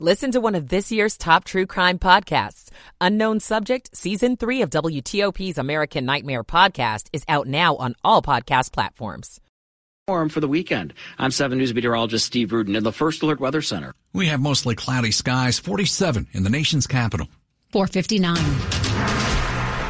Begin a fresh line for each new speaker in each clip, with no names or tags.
Listen to one of this year's top true crime podcasts. Unknown Subject, Season 3 of WTOP's American Nightmare podcast is out now on all podcast platforms.
For the weekend. I'm 7 News meteorologist Steve Rudin in the First Alert Weather Center.
We have mostly cloudy skies, 47 in the nation's capital.
459.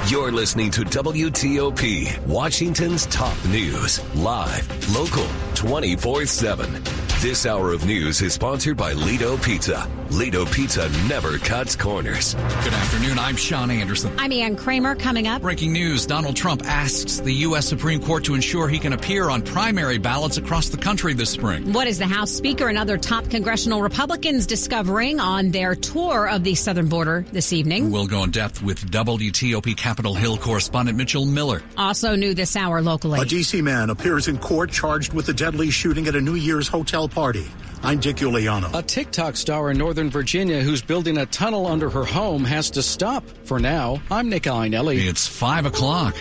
You're listening to WTOP, Washington's top news, live, local, 24 7. This hour of news is sponsored by Lido Pizza. Lido Pizza never cuts corners.
Good afternoon. I'm Sean Anderson.
I'm Ann Kramer. Coming up.
Breaking news Donald Trump asks the U.S. Supreme Court to ensure he can appear on primary ballots across the country this spring.
What is the House Speaker and other top congressional Republicans discovering on their tour of the southern border this evening?
We'll go in depth with WTOP Capitol Hill correspondent Mitchell Miller.
Also new this hour locally.
A D.C. man appears in court charged with the deadly shooting at a New Year's hotel party. I'm Dick Uliano.
A TikTok star in Northern Virginia who's building a tunnel under her home has to stop. For now, I'm Nick Iannelli.
It's 5 o'clock.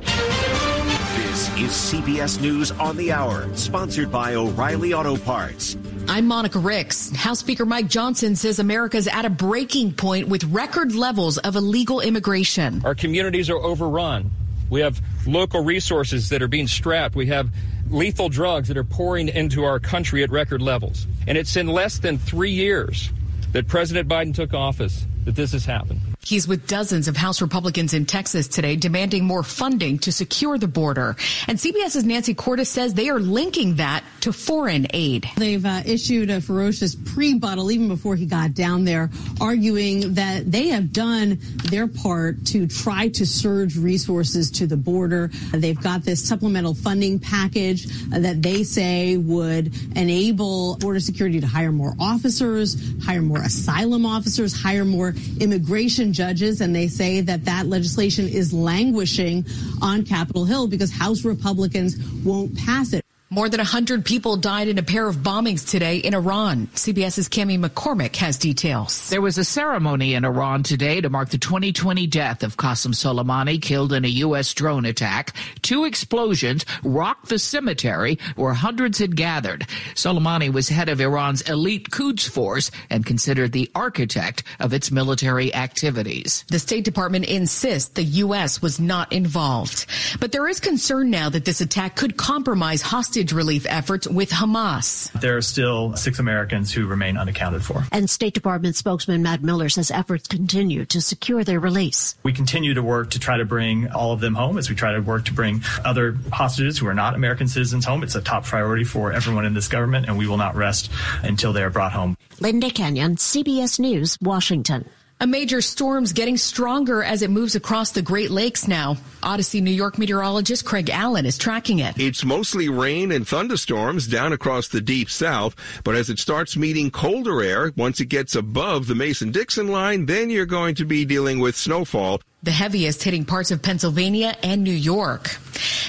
This is CBS News on the Hour, sponsored by O'Reilly Auto Parts.
I'm Monica Ricks. House Speaker Mike Johnson says America's at a breaking point with record levels of illegal immigration.
Our communities are overrun. We have local resources that are being strapped. We have lethal drugs that are pouring into our country at record levels. And it's in less than three years that President Biden took office that this has happened.
He's with dozens of House Republicans in Texas today demanding more funding to secure the border. And CBS's Nancy Cordes says they are linking that to foreign aid.
They've uh, issued a ferocious pre-buttal even before he got down there, arguing that they have done their part to try to surge resources to the border. They've got this supplemental funding package that they say would enable border security to hire more officers, hire more asylum officers, hire more immigration judges, and they say that that legislation is languishing on Capitol Hill because House Republicans won't pass it.
More than 100 people died in a pair of bombings today in Iran. CBS's Cami McCormick has details.
There was a ceremony in Iran today to mark the 2020 death of Qasem Soleimani, killed in a U.S. drone attack. Two explosions rocked the cemetery where hundreds had gathered. Soleimani was head of Iran's elite Quds force and considered the architect of its military activities.
The State Department insists the U.S. was not involved. But there is concern now that this attack could compromise hostage relief efforts with Hamas.
There are still six Americans who remain unaccounted for.
And State Department spokesman Matt Miller says efforts continue to secure their release.
We continue to work to try to bring all of them home as we try to work to bring other hostages who are not American citizens home. It's a top priority for everyone in this government, and we will not rest until they are brought home.
Linda Kenyon, CBS News, Washington.
A major storm's getting stronger as it moves across the Great Lakes now. Odyssey, New York meteorologist Craig Allen is tracking it.
It's mostly rain and thunderstorms down across the deep south, but as it starts meeting colder air, once it gets above the Mason-Dixon line, then you're going to be dealing with snowfall.
The heaviest hitting parts of Pennsylvania and New York.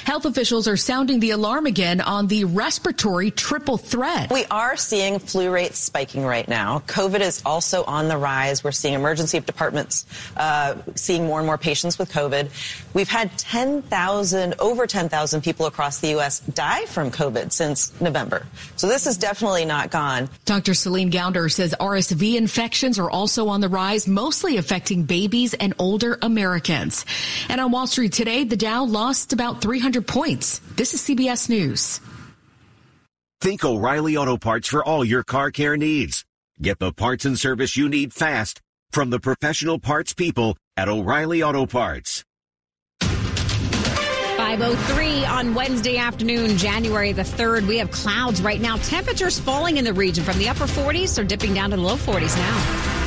Health officials are sounding the alarm again on the respiratory triple threat.
We are seeing flu rates spiking right now. COVID is also on the rise. We're seeing emergency departments uh, seeing more and more patients with COVID. We've had 10,000, over 10,000 people across the U.S. die from COVID since November. So this is definitely not gone.
Dr. Celine Gounder says RSV infections are also on the rise, mostly affecting babies and older Americans. And on Wall Street today, the Dow lost about 300 points. This is CBS News.
Think O'Reilly Auto Parts for all your car care needs. Get the parts and service you need fast from the professional parts people at O'Reilly Auto Parts.
503 on Wednesday afternoon, January the 3rd. We have clouds right now. Temperatures falling in the region from the upper 40s or dipping down to the low 40s now.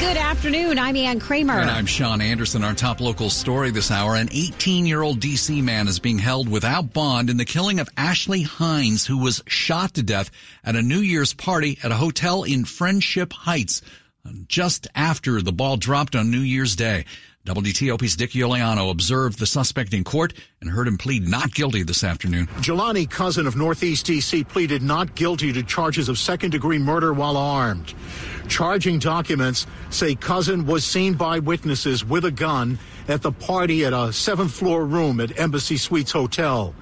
Good afternoon. I'm Ann Kramer.
And I'm Sean Anderson. Our top local story this hour. An 18 year old DC man is being held without bond in the killing of Ashley Hines, who was shot to death at a New Year's party at a hotel in Friendship Heights uh, just after the ball dropped on New Year's Day. WTOP's Dick Uliano observed the suspect in court and heard him plead not guilty this afternoon.
Jelani Cousin of Northeast D.C. pleaded not guilty to charges of second degree murder while armed. Charging documents say Cousin was seen by witnesses with a gun at the party at a seventh floor room at Embassy Suites Hotel.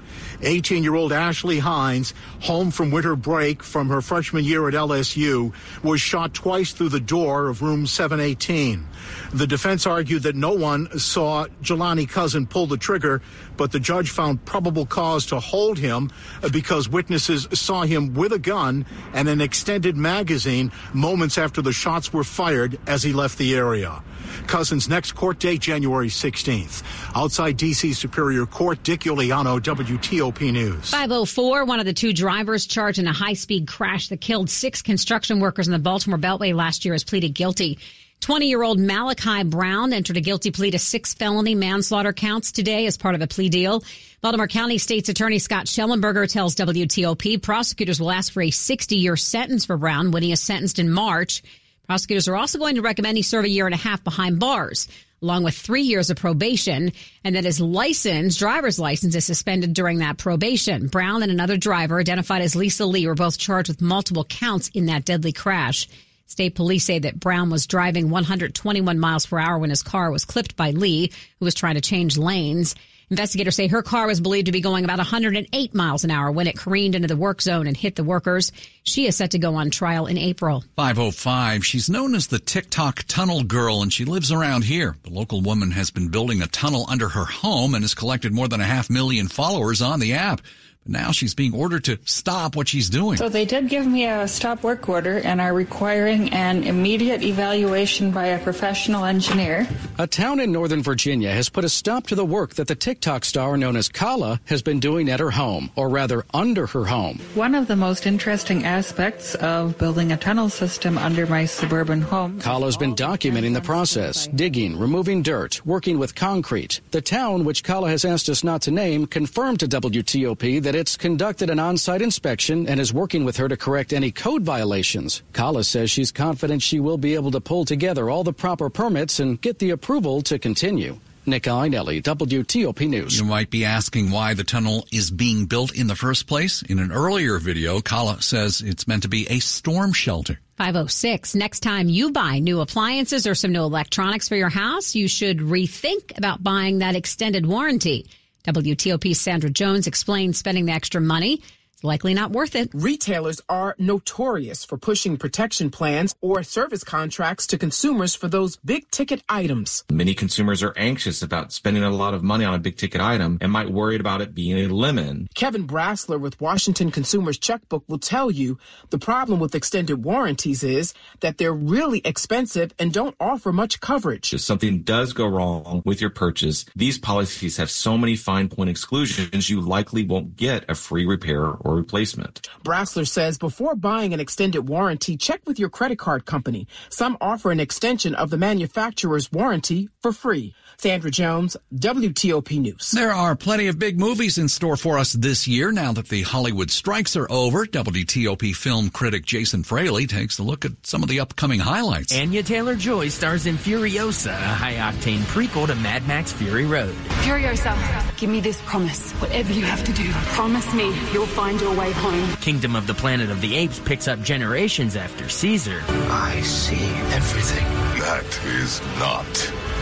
18 year old Ashley Hines, home from winter break from her freshman year at LSU, was shot twice through the door of room 718. The defense argued that no one saw Jelani Cousin pull the trigger, but the judge found probable cause to hold him uh, because witnesses saw him with a gun and an extended magazine moments after the shots were fired as he left the area. Cousin's next court date, January 16th. Outside D.C. Superior Court, Dick Uliano, WTOP News.
504, one of the two drivers charged in a high speed crash that killed six construction workers in the Baltimore Beltway last year has pleaded guilty. 20 year old Malachi Brown entered a guilty plea to six felony manslaughter counts today as part of a plea deal. Baltimore County State's Attorney Scott Shellenberger tells WTOP prosecutors will ask for a 60 year sentence for Brown when he is sentenced in March. Prosecutors are also going to recommend he serve a year and a half behind bars, along with three years of probation, and that his license, driver's license, is suspended during that probation. Brown and another driver, identified as Lisa Lea, were both charged with multiple counts in that deadly crash. State police say that Brown was driving 121 miles per hour when his car was clipped by Lea, who was trying to change lanes. Investigators say her car was believed to be going about 108 miles an hour when it careened into the work zone and hit the workers. She is set to go on trial in April.
505. She's known as the TikTok Tunnel Girl and she lives around here. The local woman has been building a tunnel under her home and has collected more than a half million followers on the app. Now she's being ordered to stop what she's doing.
So they did give me a stop work order and are requiring an immediate evaluation by a professional engineer.
A town in Northern Virginia has put a stop to the work that the TikTok star known as Kala has been doing at her home, or rather under her home.
One of the most interesting aspects of building a tunnel system under my suburban home.
Kala's been documenting the process, digging, removing dirt, working with concrete. The town, which Kala has asked us not to name, confirmed to WTOP that it's conducted an on-site inspection and is working with her to correct any code violations. Kala says she's confident she will be able to pull together all the proper permits and get the approval to continue. Nick Iannelli, WTOP News.
You might be asking why the tunnel is being built in the first place. In an earlier video, Kala says it's meant to be a storm shelter.
506. Next time you buy new appliances or some new electronics for your house, you should rethink about buying that extended warranty. WTOP's Sandra Jones explains spending the extra money it's likely not worth it.
Retailers are notorious for pushing protection plans or service contracts to consumers for those big ticket items.
Many consumers are anxious about spending a lot of money on a big ticket item and might worry about it being a lemon.
Kevin Brasler with Washington Consumers Checkbook will tell you the problem with extended warranties is that they're really expensive and don't offer much coverage.
If something does go wrong with your purchase, these policies have so many fine point exclusions you likely won't get a free repair or replacement.
Brasler says before buying an extended warranty, check with your credit card company. Some offer an extension of the manufacturer's warranty for free. Sandra Jones, WTOP News.
There are plenty of big movies in store for us this year now that the Hollywood strikes are over. WTOP film critic Jason Fraley takes a look at some of the upcoming highlights.
Anya Taylor-Joy stars in Furiosa, a high-octane prequel to Mad Max Fury Road.
Furiosa, give me this promise. Whatever you have to do, promise me you'll find your way home.
Kingdom of the Planet of the Apes picks up generations after Caesar.
I see everything.
That is not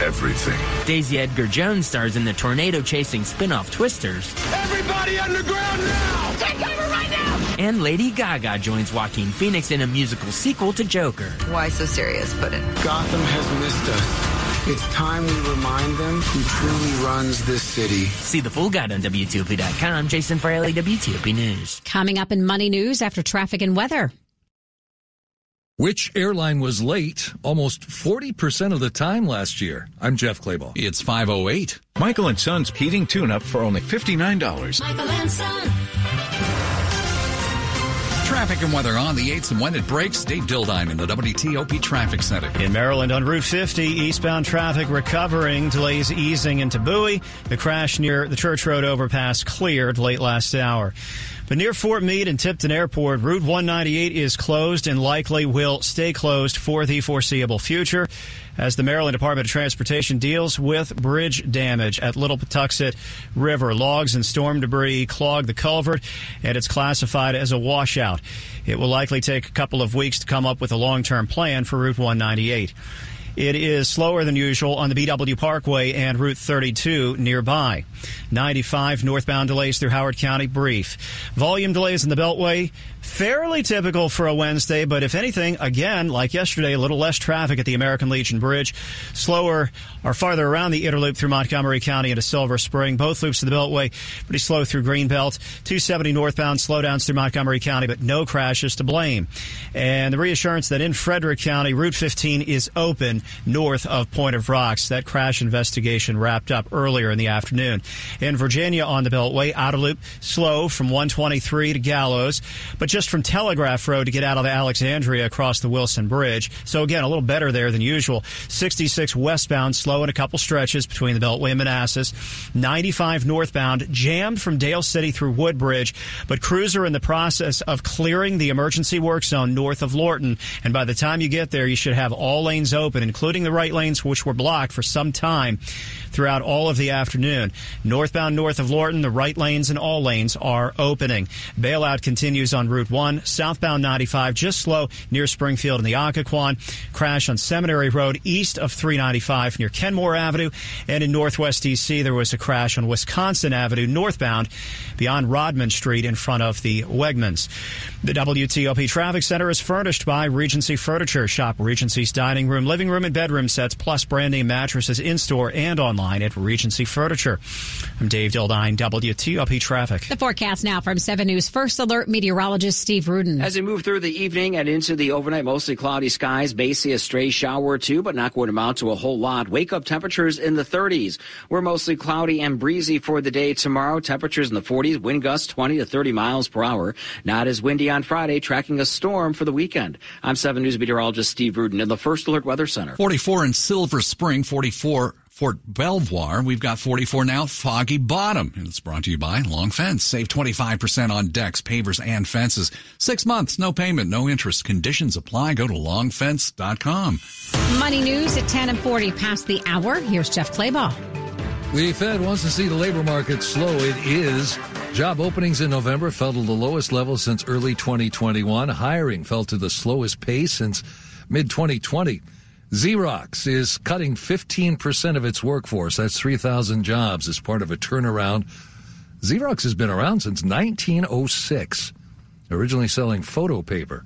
everything.
Daisy Edgar Jones stars in the tornado chasing spin off Twisters.
Everybody underground now!
Take cover right now!
And Lady Gaga joins Joaquin Phoenix in a musical sequel to Joker.
Why so serious, Puddin'?
Gotham has missed us. It's time we remind them who truly runs this city.
See the full guide on WTOP.com. Jason Fraley, WTOP News.
Coming up in Money News after traffic and weather.
Which airline was late almost 40% of the time last year? I'm Jeff Clabaugh.
It's 508.
Michael and Son's heating tune-up for only $59.
Michael and Son.
Traffic and weather on the 8th and when it breaks. Dave Dildine in the WTOP Traffic Center.
In Maryland on Route 50, eastbound traffic recovering, delays easing into Bowie. The crash near the Church Road overpass cleared late last hour. But near Fort Meade and Tipton Airport, Route 198 is closed and likely will stay closed for the foreseeable future as the Maryland Department of Transportation deals with bridge damage at Little Patuxent River. Logs and storm debris clog the culvert, and it's classified as a washout. It will likely take a couple of weeks to come up with a long term plan for Route 198. It is slower than usual on the BW Parkway and Route 32 nearby. 95 northbound delays through Howard County brief. Volume delays in the Beltway, fairly typical for a Wednesday, but if anything, again, like yesterday, a little less traffic at the American Legion Bridge. Slower or farther around the inner loop through Montgomery County into Silver Spring. Both loops of the Beltway pretty slow through Greenbelt. 270 northbound slowdowns through Montgomery County, but no crashes to blame. And the reassurance that in Frederick County, Route 15 is open north of Point of Rocks. That crash investigation wrapped up earlier in the afternoon. In Virginia on the Beltway, outer loop slow from 123 to Gallows, but just from Telegraph Road to get out of Alexandria across the Wilson Bridge. So again, a little better there than usual. 66 westbound slow in a couple stretches between the Beltway and Manassas. 95 northbound jammed from Dale City through Woodbridge, but crews are in the process of clearing the emergency work zone north of Lorton. And by the time you get there, you should have all lanes open, including the right lanes, which were blocked for some time throughout all of the afternoon. Northbound north of Lorton, the right lanes and all lanes are opening. Bailout continues on Route 1. Southbound 95 just slow near Springfield and the Occoquan. Crash on Seminary Road east of 395 near Kenmore Avenue. And in Northwest DC, there was a crash on Wisconsin Avenue northbound beyond Rodman Street in front of the Wegmans. The WTOP Traffic Center is furnished by Regency Furniture. Shop Regency's dining room, living room, and bedroom sets, plus brand name mattresses in store and online at Regency Furniture. I'm Dave Dildine, WTOP Traffic.
The forecast now from 7 News First Alert meteorologist Steve Rudin.
As we move through the evening and into the overnight, mostly cloudy skies, may see a stray shower or two, but not going to amount to a whole lot. Wake up temperatures in the 30s. We're mostly cloudy and breezy for the day tomorrow. Temperatures in the 40s, wind gusts 20 to 30 miles per hour. Not as windy on Friday, tracking a storm for the weekend. I'm 7 News meteorologist Steve Rudin in the First Alert Weather Center.
44 in Silver Spring, 44 Fort Belvoir. We've got 44 now, Foggy Bottom. And it's brought to you by Long Fence. Save 25% on decks, pavers, and fences. Six months, no payment, no interest. Conditions apply. Go to longfence.com.
Money news at 10 and 40 past the hour. Here's Jeff Clabaugh.
The Fed wants to see the labor market slow. It is. Job openings in November fell to the lowest level since early 2021. Hiring fell to the slowest pace since mid 2020. Xerox is cutting 15% of its workforce. That's 3,000 jobs as part of a turnaround. Xerox has been around since 1906, originally selling photo paper.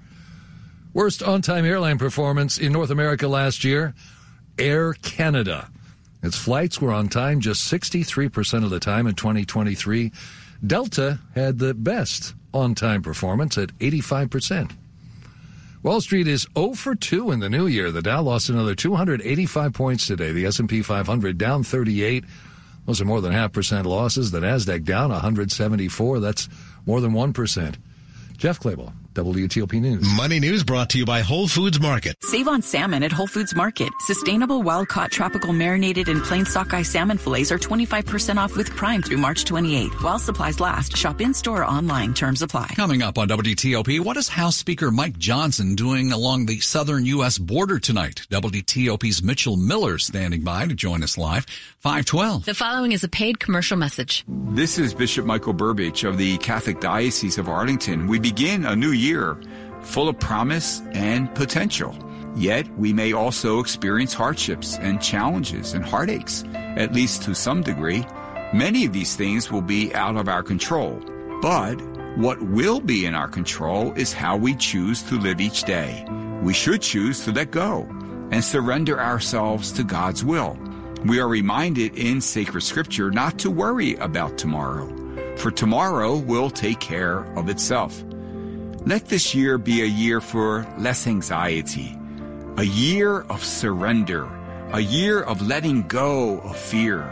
Worst on time airline performance in North America last year Air Canada. Its flights were on time just 63% of the time in 2023. Delta had the best on time performance at 85%. Wall Street is 0 for 2 in the new year. The Dow lost another 285 points today. The S&P 500 down 38. Those are more than half percent losses. The Nasdaq down 174. That's more than 1%. Jeff Clabaugh, WTOP News.
Money News brought to you by Whole Foods Market.
Save on salmon at Whole Foods Market. Sustainable wild caught tropical marinated and plain sockeye salmon fillets are 25% off with Prime through March 28. While supplies last, shop in store or online. Terms apply.
Coming up on WTOP, what is House Speaker Mike Johnson doing along the southern U.S. border tonight? WTOP's Mitchell Miller standing by to join us live. 512.
The following is a paid commercial message.
This is Bishop Michael Burbidge of the Catholic Diocese of Arlington. We begin a new year full of promise and potential. Yet we may also experience hardships and challenges and heartaches, at least to some degree. Many of these things will be out of our control. But what will be in our control is how we choose to live each day. We should choose to let go and surrender ourselves to God's will. We are reminded in sacred scripture not to worry about tomorrow, for tomorrow will take care of itself. Let this year be a year for less anxiety, a year of surrender, a year of letting go of fear.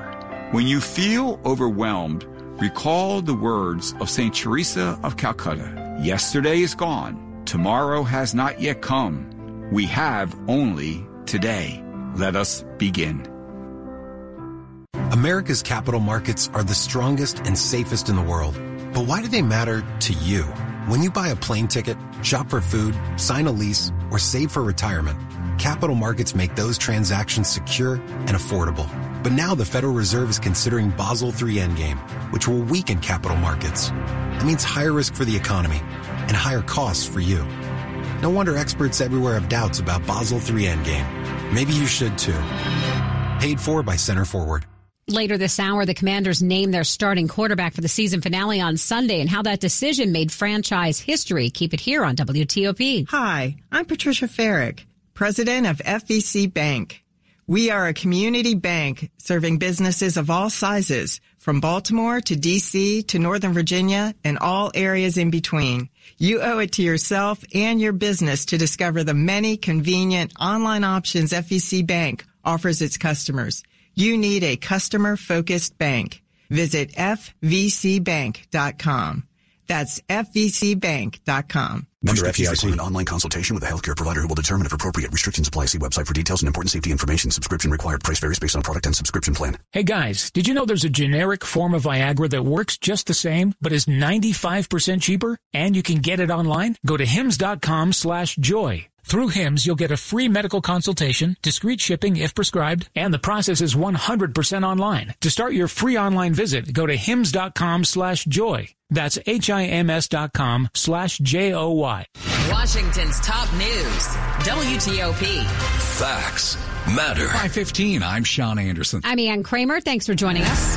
When you feel overwhelmed, recall the words of St. Teresa of Calcutta. Yesterday is gone. Tomorrow has not yet come. We have only today. Let us begin.
America's capital markets are the strongest and safest in the world. But why do they matter to you? When you buy a plane ticket, shop for food, sign a lease, or save for retirement, capital markets make those transactions secure and affordable. But now the Federal Reserve is considering Basel III Endgame, which will weaken capital markets. It means higher risk for the economy and higher costs for you. No wonder experts everywhere have doubts about Basel III Endgame. Maybe you should too. Paid for by Center Forward.
Later this hour, the Commanders name their starting quarterback for the season finale on Sunday and how that decision made franchise history. Keep it here on WTOP.
Hi, I'm Patricia Ferrick, president of FVC Bank. We are a community bank serving businesses of all sizes, from Baltimore to DC to Northern Virginia and all areas in between. You owe it to yourself and your business to discover the many convenient online options FVC Bank offers its customers. You need a customer focused bank. Visit fvcbank.com. That's fvcbank.com.
Member FDIC. An online consultation with a healthcare provider who will determine if appropriate restrictions apply. See website for details and important safety information. Subscription required. Price varies based on product and subscription plan.
Hey guys, did you know there's a generic form of Viagra that works just the same, but is 95% cheaper? And you can get it online? Go to hims.com slash joy. Through HIMS, you'll get a free medical consultation, discreet shipping if prescribed, and the process is 100% online. To start your free online visit, go to hims.com slash joy. That's H-I-M-S dot com slash J-O-Y.
Washington's top news. WTOP.
Facts matter. 515, I'm Sean Anderson.
I'm Ann Kramer. Thanks for joining us.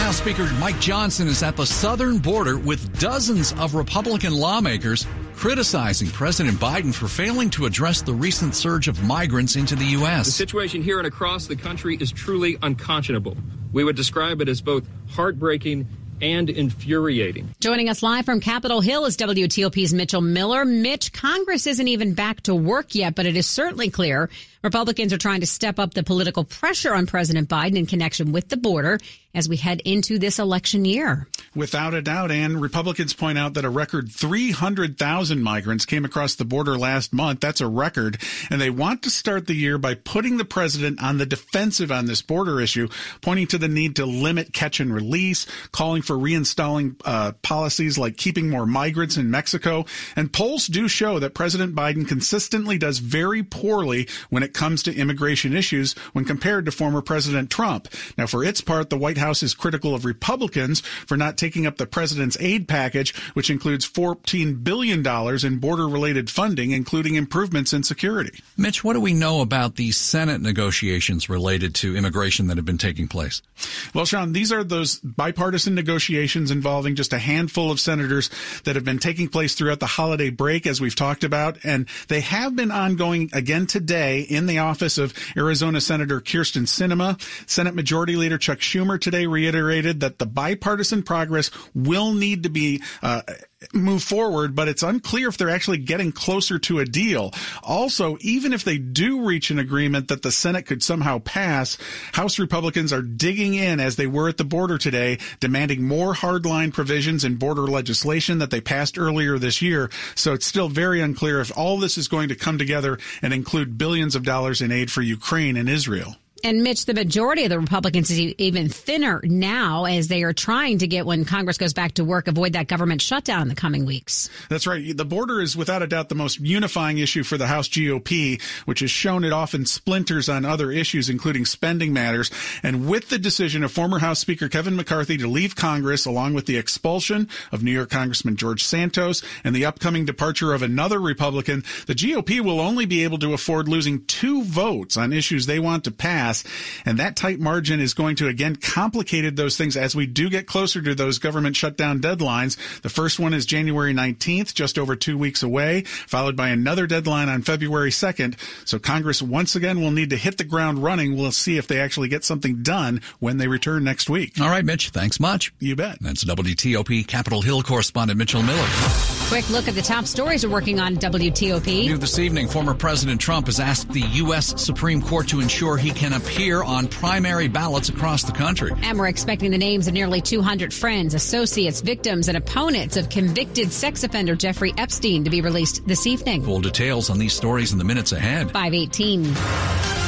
House Speaker Mike Johnson is at the southern border with dozens of Republican lawmakers criticizing President Biden for failing to address the recent surge of migrants into the U.S.
The situation here and across the country is truly unconscionable. We would describe it as both heartbreaking and infuriating.
Joining us live from Capitol Hill is WTOP's Mitchell Miller. Mitch, Congress isn't even back to work yet, but it is certainly clear Republicans are trying to step up the political pressure on President Biden in connection with the border as we head into this election year.
Without a doubt, and Republicans point out that a record 300,000 migrants came across the border last month. That's a record. And they want to start the year by putting the president on the defensive on this border issue, pointing to the need to limit catch and release, calling for reinstalling uh, policies like keeping more migrants in Mexico. And polls do show that President Biden consistently does very poorly when it comes to immigration issues when compared to former President Trump. Now, for its part, the White House is critical of Republicans for not taking up the president's aid package, which includes $14 billion in border related funding, including improvements in security.
Mitch, what do we know about the Senate negotiations related to immigration that have been taking place?
Well, Sean, these are those bipartisan negotiations involving just a handful of senators that have been taking place throughout the holiday break, as we've talked about, and they have been ongoing again today in the office of Arizona Senator Kyrsten Sinema. Senate Majority Leader Chuck Schumer today reiterated that the bipartisan progress will need to be uh, move forward, but it's unclear if they're actually getting closer to a deal. Also, even if they do reach an agreement that the Senate could somehow pass, House Republicans are digging in as they were at the border today, demanding more hardline provisions in border legislation that they passed earlier this year. So it's still very unclear if all this is going to come together and include billions of dollars in aid for Ukraine and Israel.
And Mitch, the majority of the Republicans is even thinner now as they are trying to get, when Congress goes back to work, avoid that government shutdown in the coming weeks.
That's right. The border is without a doubt the most unifying issue for the House GOP, which has shown it often splinters on other issues, including spending matters. And with the decision of former House Speaker Kevin McCarthy to leave Congress, along with the expulsion of New York Congressman George Santos and the upcoming departure of another Republican, the GOP will only be able to afford losing two votes on issues they want to pass pass. And that tight margin is going to again complicate those things as we do get closer to those government shutdown deadlines. The first one is January 19th, just over two weeks away, followed by another deadline on February 2nd. So Congress once again will need to hit the ground running. We'll see if they actually get something done when they return next week.
All right, Mitch. Thanks much.
You bet.
That's WTOP Capitol Hill correspondent Mitchell Miller.
Quick look at the top stories we're working on WTOP.
New this evening, former President Trump has asked the U.S. Supreme Court to ensure he can appear on primary ballots across the country.
And we're expecting the names of nearly 200 friends, associates, victims, and opponents of convicted sex offender Jeffrey Epstein to be released this evening.
Full details on these stories in the minutes ahead.
518.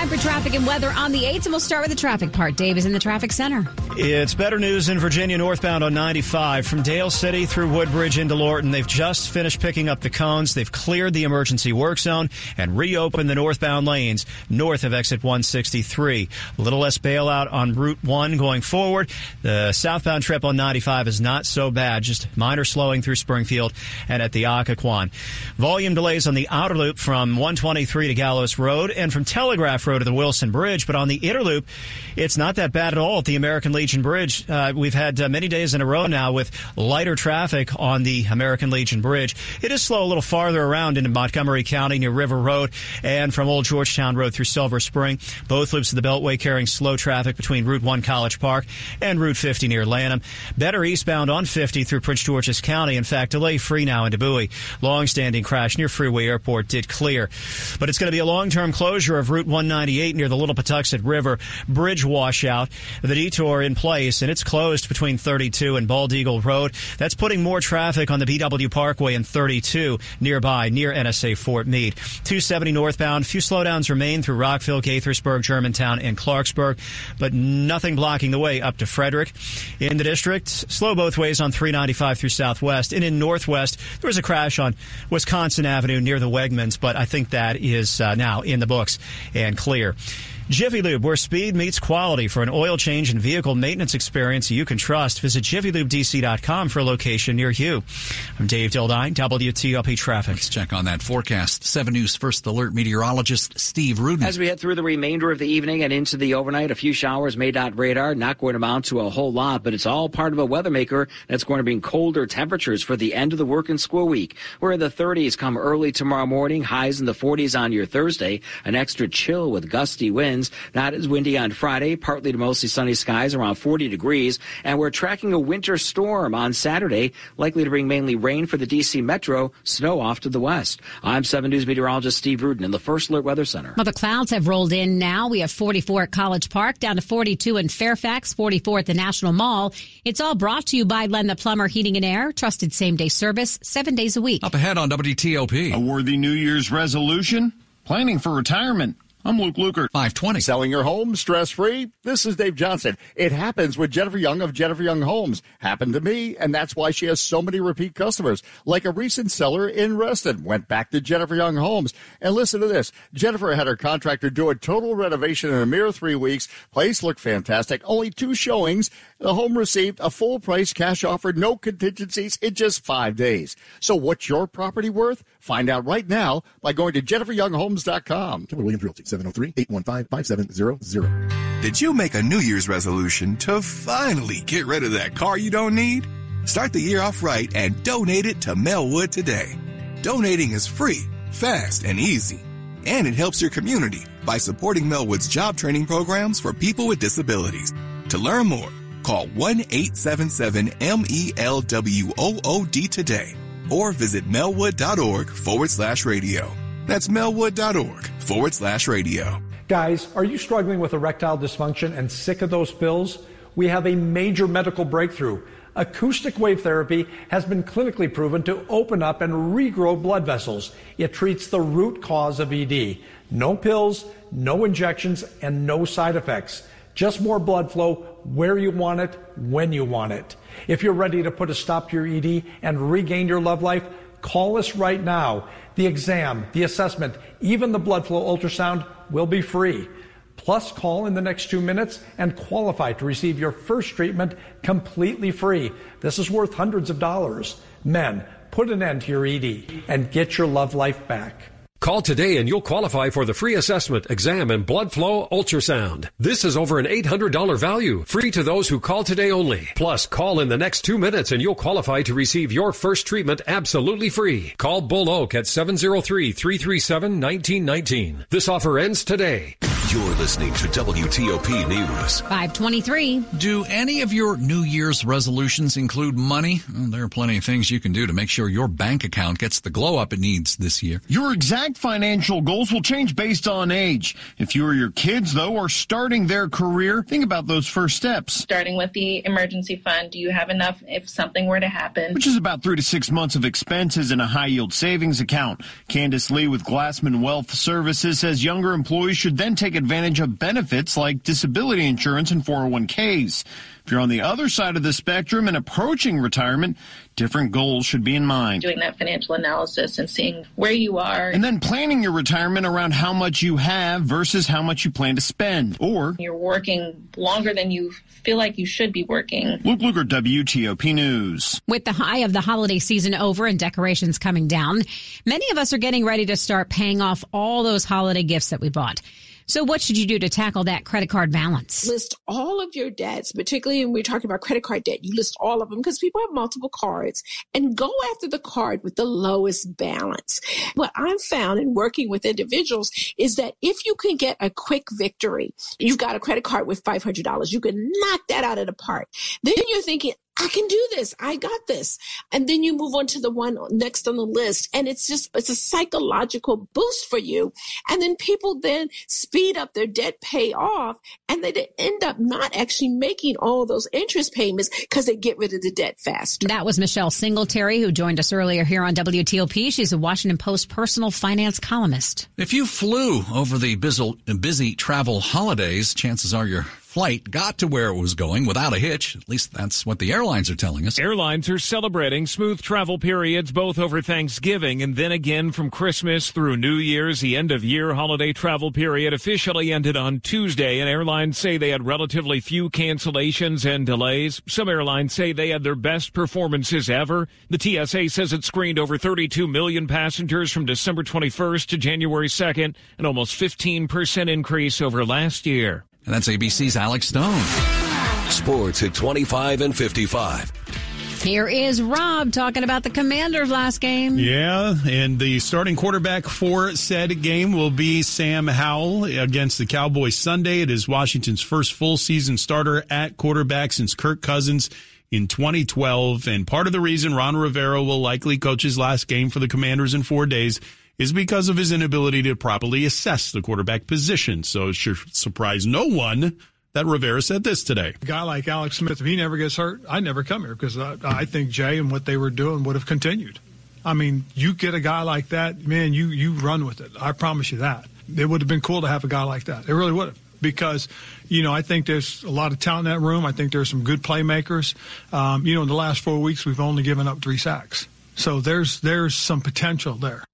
Time for traffic and weather on the 8th, and we'll start with the traffic part. Dave is in the traffic center.
It's better news in Virginia northbound on 95 from Dale City through Woodbridge into Lorton. They've just finished picking up the cones. They've cleared the emergency work zone and reopened the northbound lanes north of exit 163. A little less bailout on Route 1 going forward. The southbound trip on 95 is not so bad, just minor slowing through Springfield and at the Occoquan. Volume delays on the outer loop from 123 to Gallows Road and from Telegraph Road to the Wilson Bridge, but on the inner loop, it's not that bad at all at the American Legion Bridge. Uh, we've had uh, many days in a row now with lighter traffic on the American Legion Bridge. It is slow a little farther around into Montgomery County near River Road and from Old Georgetown Road through Silver Spring. Both loops of the Beltway carrying slow traffic between Route 1 College Park and Route 50 near Lanham. Better eastbound on 50 through Prince George's County. In fact, delay free now into Bowie. Long-standing crash near Freeway Airport did clear. But it's going to be a long-term closure of Route 198 near the Little Patuxent River bridge washout. The detour in place, and it's closed between 32 and Bald Eagle Road. That's putting more traffic on the BW Parkway and 32 nearby, near NSA Fort Meade. 270 northbound. Few slowdowns remain through Rockville, Gaithersburg, Germantown, and Clarksburg, but nothing blocking the way up to Frederick. In the district, slow both ways on 395 through Southwest. And in Northwest, there was a crash on Wisconsin Avenue near the Wegmans, but I think that is uh, now in the books and clear. Jiffy Lube, where speed meets quality for an oil change and vehicle maintenance experience you can trust. Visit JiffyLubeDC.com for a location near you. I'm Dave Dildine, WTOP Traffic.
Let's check on that forecast. 7 News First Alert meteorologist Steve Rudin.
As we head through the remainder of the evening and into the overnight, a few showers may dot radar, not going to amount to a whole lot, but it's all part of a weather maker that's going to bring colder temperatures for the end of the work and school week. We're in the 30s come early tomorrow morning, highs in the 40s on your Thursday, an extra chill with gusty winds winds. Not as windy on Friday, partly to mostly sunny skies around 40 degrees. And we're tracking a winter storm on Saturday, likely to bring mainly rain for the D.C. metro, snow off to the west. I'm 7 News meteorologist Steve Rudin in the First Alert Weather Center.
Well, the clouds have rolled in now. We have 44 at College Park, down to 42 in Fairfax, 44 at the National Mall. It's all brought to you by Len the Plumber Heating and Air, trusted same day service, seven days a week.
Up ahead on WTOP.
A worthy New Year's resolution? Planning for retirement. I'm Luke Lukert.
520.
Selling your home stress free? This is Dave Johnson. It happens with Jennifer Young of Jennifer Young Homes. Happened to me, and that's why she has so many repeat customers. Like a recent seller in Reston went back to Jennifer Young Homes. And listen to this. Jennifer had her contractor do a total renovation in a mere three weeks. Place looked fantastic. Only two showings. The home received a full price cash offer, no contingencies in just five days. So what's your property worth? Find out right now by going to jenniferyounghomes.com.
Keller Williams Realty, 703-815-5700.
Did you make a New Year's resolution to finally get rid of that car you don't need? Start the year off right and donate it to Melwood today. Donating is free, fast, and easy. And it helps your community by supporting Melwood's job training programs for people with disabilities. To learn more, call 1-877-MELWOOD today or visit melwood.org forward slash radio. That's melwood.org forward slash radio.
Guys, are you struggling with erectile dysfunction and sick of those pills? We have a major medical breakthrough. Acoustic wave therapy has been clinically proven to open up and regrow blood vessels. It treats the root cause of ED. No pills, no injections, and no side effects. Just more blood flow where you want it, when you want it. If you're ready to put a stop to your ED and regain your love life, call us right now. The exam, the assessment, even the blood flow ultrasound will be free. Plus, call in the next two minutes and qualify to receive your first treatment completely free. This is worth hundreds of dollars. Men, put an end to your ED and get your love life back.
Call today and you'll qualify for the free assessment, exam, and blood flow ultrasound. This is over an $800 value, free to those who call today only. Plus, call in the next two minutes and you'll qualify to receive your first treatment absolutely free. Call Bull Oak at 703-337-1919. This offer ends today.
You're listening to WTOP News.
523.
Do any of your New Year's resolutions include money? Well, there are plenty of things you can do to make sure your bank account gets the glow up it needs this year.
Your exact financial goals will change based on age. If you or your kids, though, are starting their career, think about those first steps.
Starting with the emergency fund, do you have enough if something were to happen?
Which is about three to six months of expenses in a high yield savings account. Candace Lee with Glassman Wealth Services says younger employees should then take advantage of benefits like disability insurance and 401ks. If you're on the other side of the spectrum and approaching retirement, different goals should be in mind.
Doing that financial analysis and seeing where you are.
And then planning your retirement around how much you have versus how much you plan to spend. Or
you're working longer than you feel like you should be working.
Luke Lukert, WTOP News.
With the high of the holiday season over and decorations coming down, many of us are getting ready to start paying off all those holiday gifts that we bought. So what should you do to tackle that credit card balance?
List all of your debts, particularly when we're talking about credit card debt. You list all of them because people have multiple cards and go after the card with the lowest balance. What I've found in working with individuals is that if you can get a quick victory, you've got a credit card with $500, you can knock that out of the park. Then you're thinking, I can do this. I got this. And then you move on to the one next on the list. And it's just, it's a psychological boost for you. And then people then speed up their debt pay off and they end up not actually making all those interest payments because they get rid of the debt fast.
That was Michelle Singletary who joined us earlier here on WTOP. She's a Washington Post personal finance columnist.
If you flew over the busy, busy travel holidays, chances are you're flight got to where it was going without a hitch. At least that's what the airlines are telling us.
Airlines are celebrating smooth travel periods both over Thanksgiving and then again from Christmas through New Year's. The end of year holiday travel period officially ended on Tuesday, and airlines say they had relatively few cancellations and delays. Some airlines say they had their best performances ever. The TSA says it screened over 32 million passengers from December 21st to January 2nd, an almost 15% increase over last year.
And that's ABC's Alex Stone.
Sports at 25 and 55.
Here is Rob talking about the Commanders last game.
Yeah, and the starting quarterback for said game will be Sam Howell against the Cowboys Sunday. It is Washington's first full season starter at quarterback since Kirk Cousins in 2012. And part of the reason Ron Rivera will likely coach his last game for the Commanders in four days is because of his inability to properly assess the quarterback position. So it should surprise no one that Rivera said this today.
A guy like Alex Smith, if he never gets hurt, I never come here because I, I think Jay and what they were doing would have continued. I mean, you get a guy like that, man, you you run with it. I promise you that. It would have been cool to have a guy like that. It really would have. Because, you know, I think there's a lot of talent in that room. I think there's some good playmakers. Um, you know, in the last four weeks, we've only given up three sacks. So there's there's some potential there.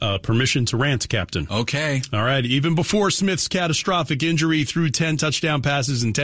Uh, permission to rant, Captain.
Okay.
All right. Even before Smith's catastrophic injury, threw 10 touchdown passes and 10